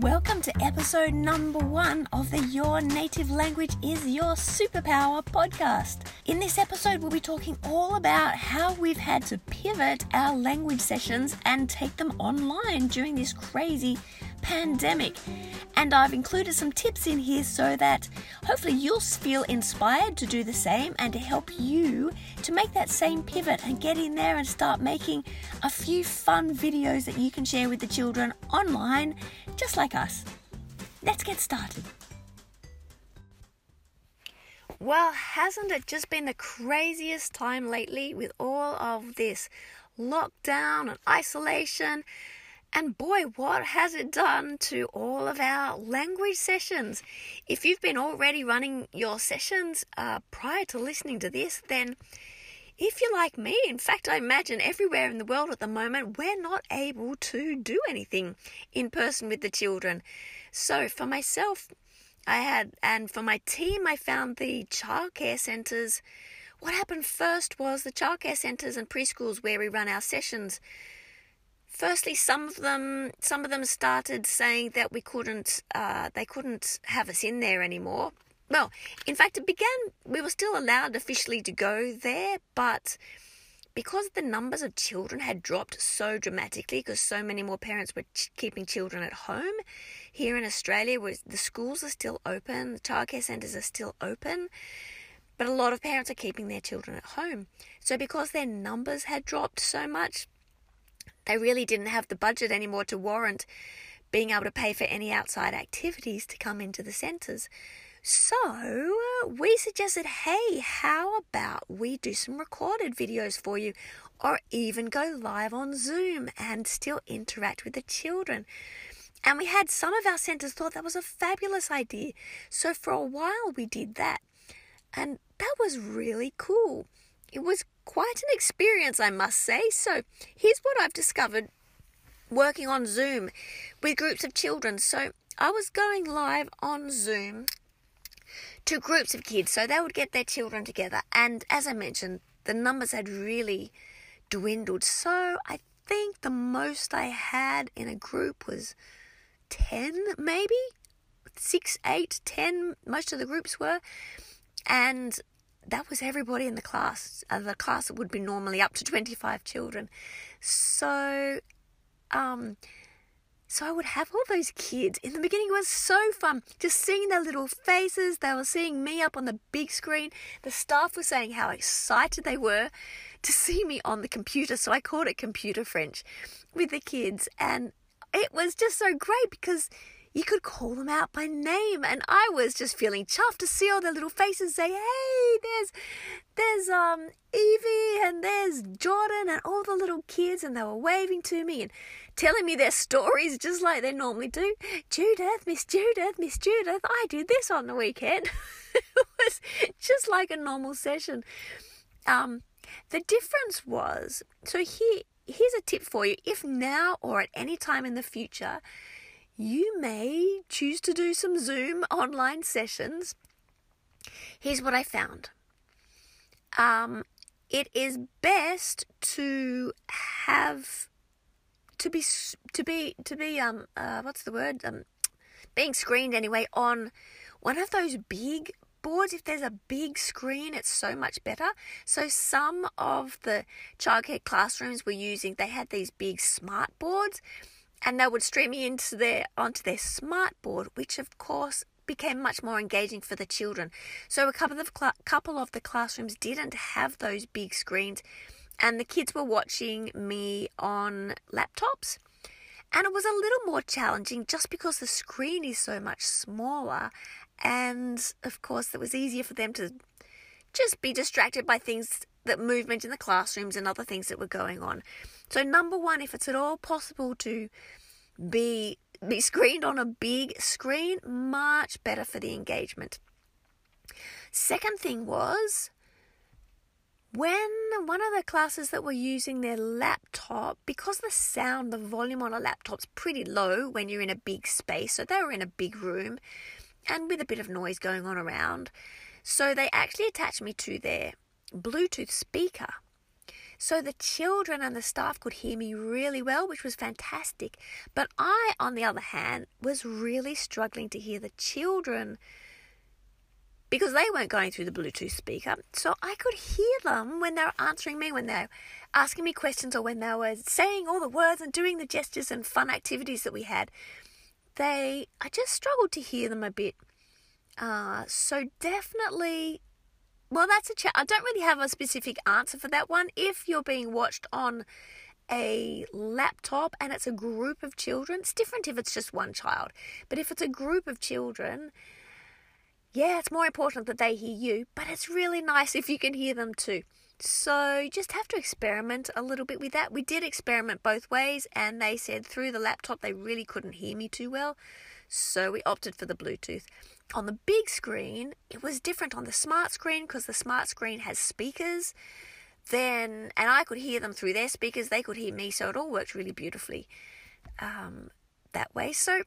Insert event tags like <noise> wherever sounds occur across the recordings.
Welcome to episode number one of the Your Native Language is Your Superpower podcast. In this episode, we'll be talking all about how we've had to pivot our language sessions and take them online during this crazy pandemic. And I've included some tips in here so that hopefully you'll feel inspired to do the same and to help you to make that same pivot and get in there and start making a few fun videos that you can share with the children online, just like us. Let's get started. Well, hasn't it just been the craziest time lately with all of this lockdown and isolation? And boy, what has it done to all of our language sessions? If you've been already running your sessions uh, prior to listening to this, then if you're like me, in fact, I imagine everywhere in the world at the moment, we're not able to do anything in person with the children. So for myself, I had, and for my team, I found the childcare centres. What happened first was the childcare centres and preschools where we run our sessions firstly, some of them some of them started saying that we couldn't uh, they couldn't have us in there anymore. Well, in fact, it began. We were still allowed officially to go there, but because the numbers of children had dropped so dramatically, because so many more parents were ch- keeping children at home, here in Australia, where the schools are still open, the childcare centres are still open, but a lot of parents are keeping their children at home. So, because their numbers had dropped so much, they really didn't have the budget anymore to warrant being able to pay for any outside activities to come into the centres. So uh, we suggested, hey, how about we do some recorded videos for you, or even go live on Zoom and still interact with the children. And we had some of our centres thought that was a fabulous idea. So for a while we did that. And that was really cool. It was quite an experience, I must say. So, here's what I've discovered working on Zoom with groups of children. So, I was going live on Zoom to groups of kids, so they would get their children together. And as I mentioned, the numbers had really dwindled. So, I think the most I had in a group was 10, maybe six, eight, ten, most of the groups were. And that was everybody in the class. Uh, the class would be normally up to 25 children. So, um, so I would have all those kids. In the beginning, it was so fun just seeing their little faces. They were seeing me up on the big screen. The staff were saying how excited they were to see me on the computer. So I called it computer French with the kids. And it was just so great because you could call them out by name. And I was just feeling chuffed to see all their little faces say, hey, there's, there's, um, Evie and there's Jordan and all the little kids. And they were waving to me and telling me their stories just like they normally do. Judith, Miss Judith, Miss Judith, I did this on the weekend. <laughs> it was just like a normal session. Um, the difference was, so here, here's a tip for you. If now or at any time in the future, you may choose to do some Zoom online sessions. Here's what I found. Um, it is best to have to be to be to be um uh, what's the word um being screened anyway on one of those big boards if there's a big screen it's so much better so some of the childcare classrooms were using they had these big smart boards and they would stream me into their onto their smart board, which of course became much more engaging for the children. So a couple of cl- couple of the classrooms didn't have those big screens, and the kids were watching me on laptops. And it was a little more challenging just because the screen is so much smaller, and of course, it was easier for them to just be distracted by things that movement in the classrooms and other things that were going on. So, number one, if it's at all possible to be be screened on a big screen, much better for the engagement. Second thing was when one of the classes that were using their laptop, because the sound, the volume on a laptop's pretty low when you're in a big space, so they were in a big room and with a bit of noise going on around. So they actually attached me to their Bluetooth speaker So the children and the staff could hear me really well, which was fantastic. But I, on the other hand, was really struggling to hear the children because they weren't going through the Bluetooth speaker. So I could hear them when they were answering me, when they were asking me questions, or when they were saying all the words and doing the gestures and fun activities that we had. They, I just struggled to hear them a bit. Uh, so definitely, well, that's a chat. I don't really have a specific answer for that one. If you're being watched on a laptop and it's a group of children, it's different if it's just one child. But if it's a group of children, yeah, it's more important that they hear you, but it's really nice if you can hear them too. So you just have to experiment a little bit with that. We did experiment both ways, and they said through the laptop they really couldn't hear me too well. So we opted for the Bluetooth. On the big screen, it was different on the smart screen because the smart screen has speakers. Then, and I could hear them through their speakers, they could hear me, so it all worked really beautifully um, that way. So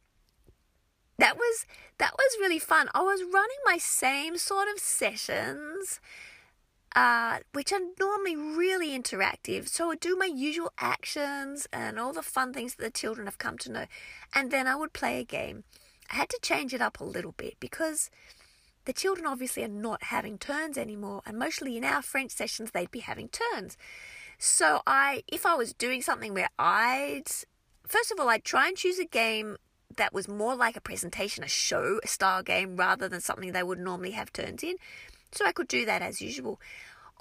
that was that was really fun. I was running my same sort of sessions, uh, which are normally really interactive. So I would do my usual actions and all the fun things that the children have come to know, and then I would play a game. I had to change it up a little bit because the children obviously are not having turns anymore, and mostly in our French sessions they'd be having turns. So I, if I was doing something where I'd first of all, I'd try and choose a game that was more like a presentation, a show style game, rather than something they would normally have turns in. So I could do that as usual.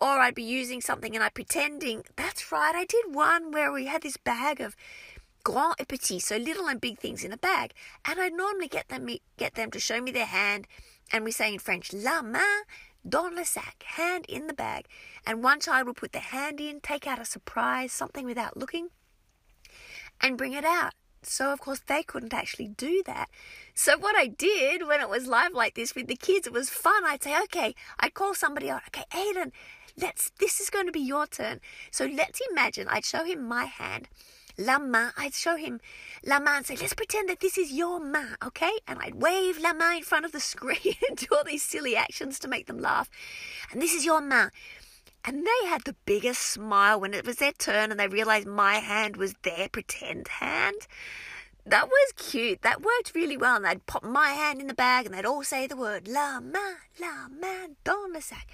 Or I'd be using something and I'd pretending, that's right, I did one where we had this bag of grand et petit, so little and big things in a bag. And I'd normally get them get them to show me their hand, and we say in French, la main dans le sac, hand in the bag. And one child will put their hand in, take out a surprise, something without looking, and bring it out. So, of course, they couldn't actually do that. So, what I did when it was live like this with the kids, it was fun. I'd say, okay, I'd call somebody out. Okay, Aiden, let's, this is going to be your turn. So, let's imagine I'd show him my hand, la main. I'd show him la main and say, let's pretend that this is your main, okay? And I'd wave la main in front of the <laughs> screen and do all these silly actions to make them laugh. And this is your main. And they had the biggest smile when it was their turn and they realized my hand was their pretend hand. That was cute. That worked really well. And they'd pop my hand in the bag and they'd all say the word La main, la main dans le sac.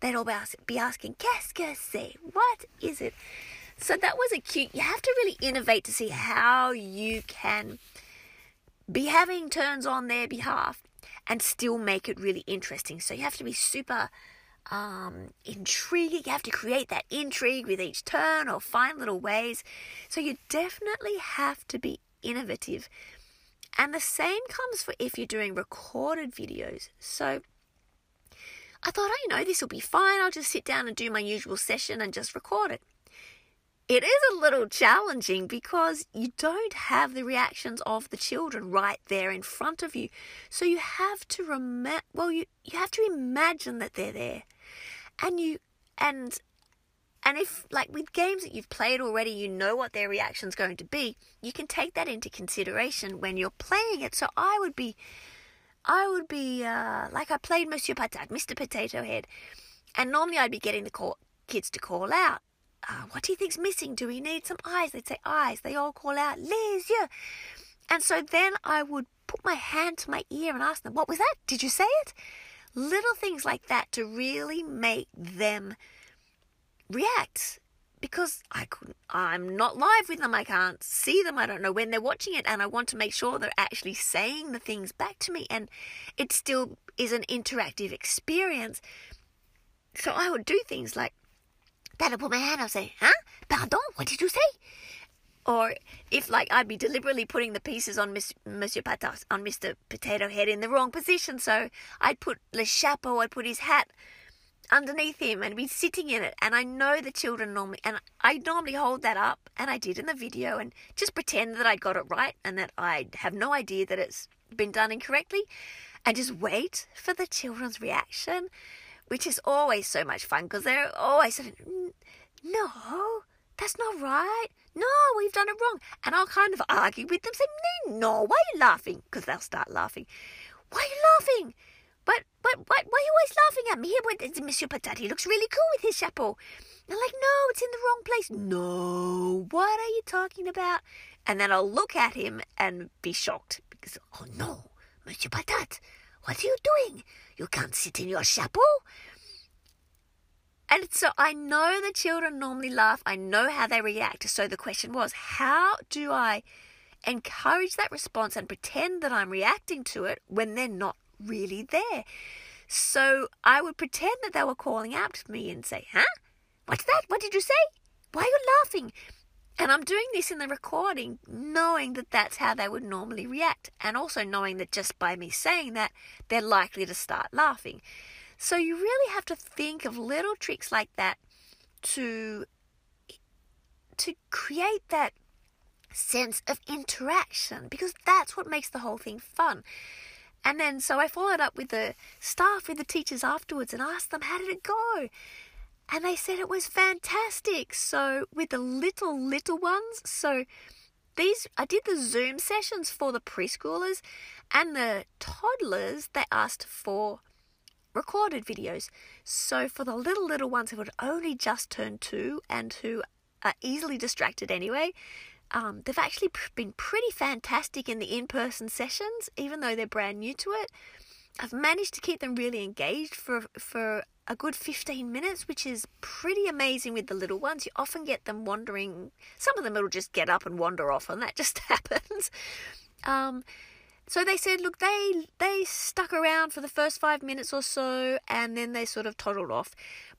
They'd all be asking, Qu'est-ce que c'est? What is it? So that was a cute. You have to really innovate to see how you can be having turns on their behalf and still make it really interesting. So you have to be super um, intriguing. You have to create that intrigue with each turn or find little ways. So you definitely have to be innovative. And the same comes for if you're doing recorded videos. So I thought, oh, you know, this will be fine. I'll just sit down and do my usual session and just record it. It is a little challenging because you don't have the reactions of the children right there in front of you. So you have to rem- well you, you have to imagine that they're there. And you and and if like with games that you've played already you know what their reaction's going to be you can take that into consideration when you're playing it. So i would be i would be uh, like i played monsieur patate mr potato head. And normally i'd be getting the call, kids to call out uh, what do you think's missing do we need some eyes they'd say eyes they all call out les yeux and so then i would put my hand to my ear and ask them what was that did you say it Little things like that to really make them react because I couldn't, I'm not live with them. I can't see them. I don't know when they're watching it. And I want to make sure they're actually saying the things back to me. And it still is an interactive experience. So I would do things like that. I put my hand up and say, huh? Pardon? What did you say? Or if like I'd be deliberately putting the pieces on Miss, Monsieur Patate, on Mr. Potato Head in the wrong position. So I'd put Le Chapeau, I'd put his hat underneath him and be sitting in it. And I know the children normally, and I normally hold that up, and I did in the video, and just pretend that I got it right and that I have no idea that it's been done incorrectly, and just wait for the children's reaction, which is always so much fun because they're always of, no, that's not right. No, we've done it wrong. And I'll kind of argue with them, say, no, why are you laughing? Because they'll start laughing. Why are you laughing? But, but, what, why are you always laughing at me? Here, Monsieur Patate looks really cool with his chapeau. I'm like, no, it's in the wrong place. No, what are you talking about? And then I'll look at him and be shocked because, oh no, Monsieur Patate, what are you doing? You can't sit in your chapeau. And so I know the children normally laugh. I know how they react. So the question was, how do I encourage that response and pretend that I'm reacting to it when they're not really there? So I would pretend that they were calling out to me and say, huh? What's that? What did you say? Why are you laughing? And I'm doing this in the recording, knowing that that's how they would normally react, and also knowing that just by me saying that, they're likely to start laughing. So you really have to think of little tricks like that to to create that sense of interaction because that's what makes the whole thing fun. And then so I followed up with the staff, with the teachers afterwards, and asked them how did it go. And they said it was fantastic. So, with the little, little ones, so these, I did the Zoom sessions for the preschoolers and the toddlers, they asked for recorded videos. So, for the little, little ones who had only just turned two and who are easily distracted anyway, um, they've actually been pretty fantastic in the in person sessions, even though they're brand new to it. I've managed to keep them really engaged for for a good 15 minutes, which is pretty amazing with the little ones. You often get them wandering. Some of them will just get up and wander off, and that <laughs> just happens. Um, so they said, look, they they stuck around for the first five minutes or so, and then they sort of toddled off.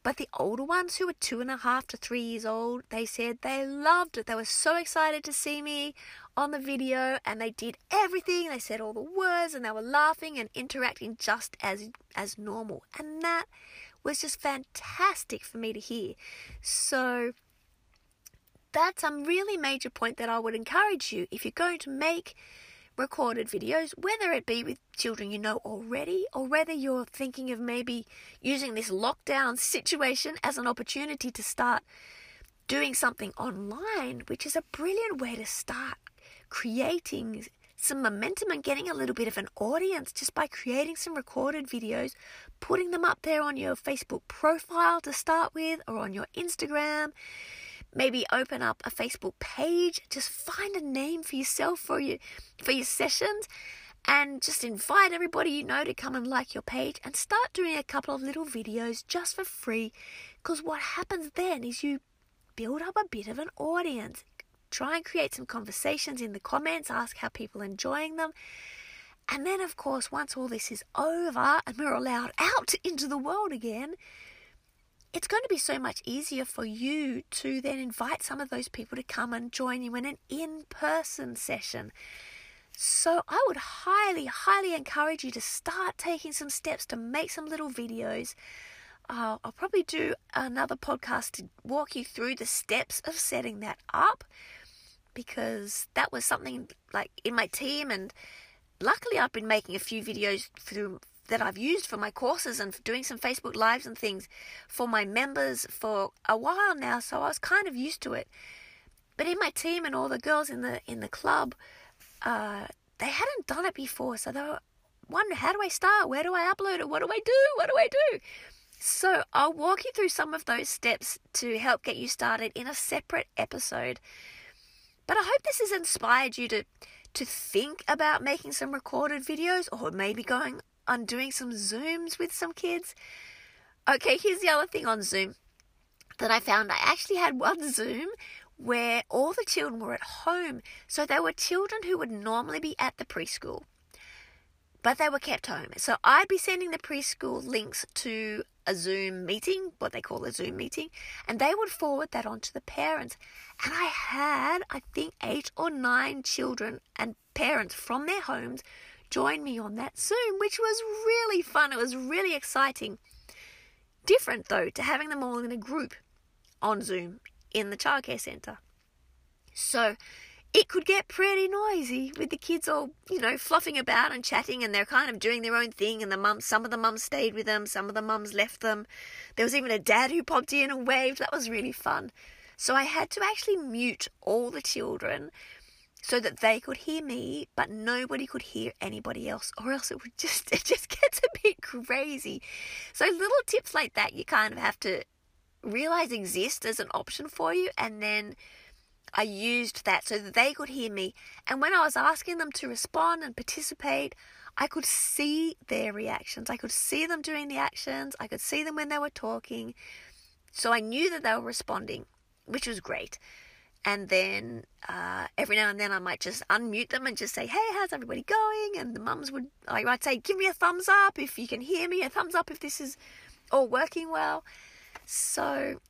But the older ones, who were two and a half to three years old, they said they loved it. They were so excited to see me on the video and they did everything. They said all the words and they were laughing and interacting just as as normal. And that was just fantastic for me to hear. So that's a really major point that I would encourage you if you're going to make recorded videos, whether it be with children you know already or whether you're thinking of maybe using this lockdown <laughs> situation as an opportunity to start doing something online, which is a brilliant way to start creating some momentum and getting a little bit of an audience just by creating some recorded videos, putting them up there on your Facebook profile to start with or on your Instagram. Maybe open up a Facebook page, just find a name for yourself for your for your sessions and just invite everybody you know to come and like your page and start doing a couple of little videos just for free. Because what happens then is you build up a bit of an audience Try and create some conversations in the comments, ask how people are enjoying them. And then, of course, once all this is over and we're allowed out <laughs> into the world again, it's going to be so much easier for you to then invite some of those people to come and join you in an in person session. So, I would highly, highly encourage you to start taking some steps to make some little videos. Uh, I'll probably do another podcast to walk you through the steps of setting that up because that was something like in my team and luckily I've been making a few videos through that I've used for my courses and doing some Facebook lives and things for my members for a while now so I was kind of used to it. But in my team and all the girls in the in the club uh, they hadn't done it before so they were wondering how do I start? Where do I upload it? What do I do? What do I do? So I'll walk you through some of those steps to help get you started in a separate episode but I hope this has inspired you to to think about making some recorded videos or maybe going on doing some Zooms with some kids. Okay, here's the other thing on Zoom that I found. I actually had one <laughs> Zoom where all the children were at home. So they were children who would normally be at the preschool, but they were kept home. So I'd be sending the preschool links to a Zoom meeting, what they call a Zoom meeting, and they would forward that on to the parents. And I had, I think, eight or nine children and parents from their homes join me on that Zoom, which was really fun. It was really exciting. Different, though, to having them all in a group on Zoom in the childcare centre. So it could get pretty noisy with the kids all, you know, fluffing about and chatting and they're kind of doing their own thing and the mums some of the mums stayed with them, some of the mums left them. There was even a dad who popped in and waved. That was really fun. So I had to actually mute all the children so that they could hear me, but nobody could hear anybody else, or else it would <laughs> just it just gets a bit crazy. So little tips like that you kind of have to realize exist as an option for you. And then I used that so that they could hear me. And when I was asking them to respond and participate, I could see their reactions. I could see them doing the actions. I could see them when they were talking. So I knew that they were responding, which was great. And then uh, every now and then I might just unmute them and just say, "Hey, how's everybody going?" And the mums would, I might say, "Give me a thumbs up if you can hear me. A thumbs up if this is all working well." So,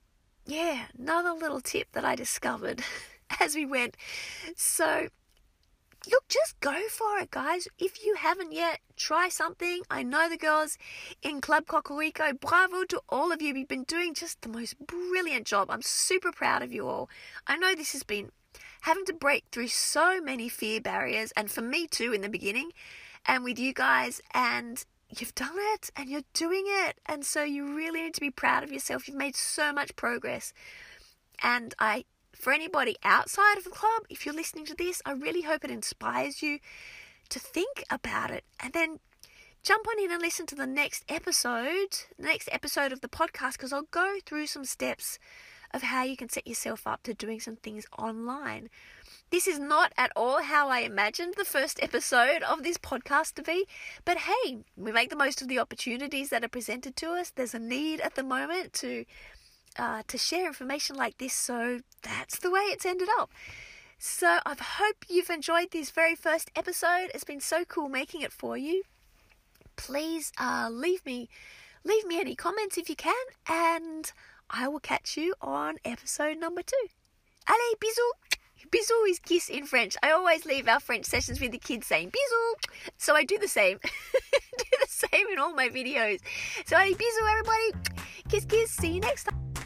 yeah, another little tip that I discovered <laughs> <laughs> as we went. So look, just go for it, guys. If you haven't yet, try something. I know the girls in Club Cocorico. Bravo to all of you. You've been doing just the most brilliant job. I'm super proud of you all. I know this has been having to break through so many fear barriers, and for me too in the beginning, and with you guys, and you've done it and you're doing it. And so you really need to be proud of yourself. You've made so much progress. And I for anybody outside of the club, if you're listening to this, I really hope it inspires you to think about it and then jump on in and listen to the next episode, the next episode of the podcast, because I'll go through some steps of how you can set yourself up to doing some things online. This is not at all how I imagined the first episode of this podcast to be, but hey, we make the most of the opportunities that are presented to us. There's a need at the moment to uh, to share information like this, so that's the way it's ended up. So I hope you've enjoyed this very first episode. It's been so cool making it for you. Please uh, leave me leave me any comments if you can, and I will catch you on episode number two. Allez, bisous! Bisous is kiss in French. I always leave our French sessions with the kids saying bisous. So I do the same. <laughs> do the same in all my videos. So allez, bisous everybody. Kiss kiss. See you next time.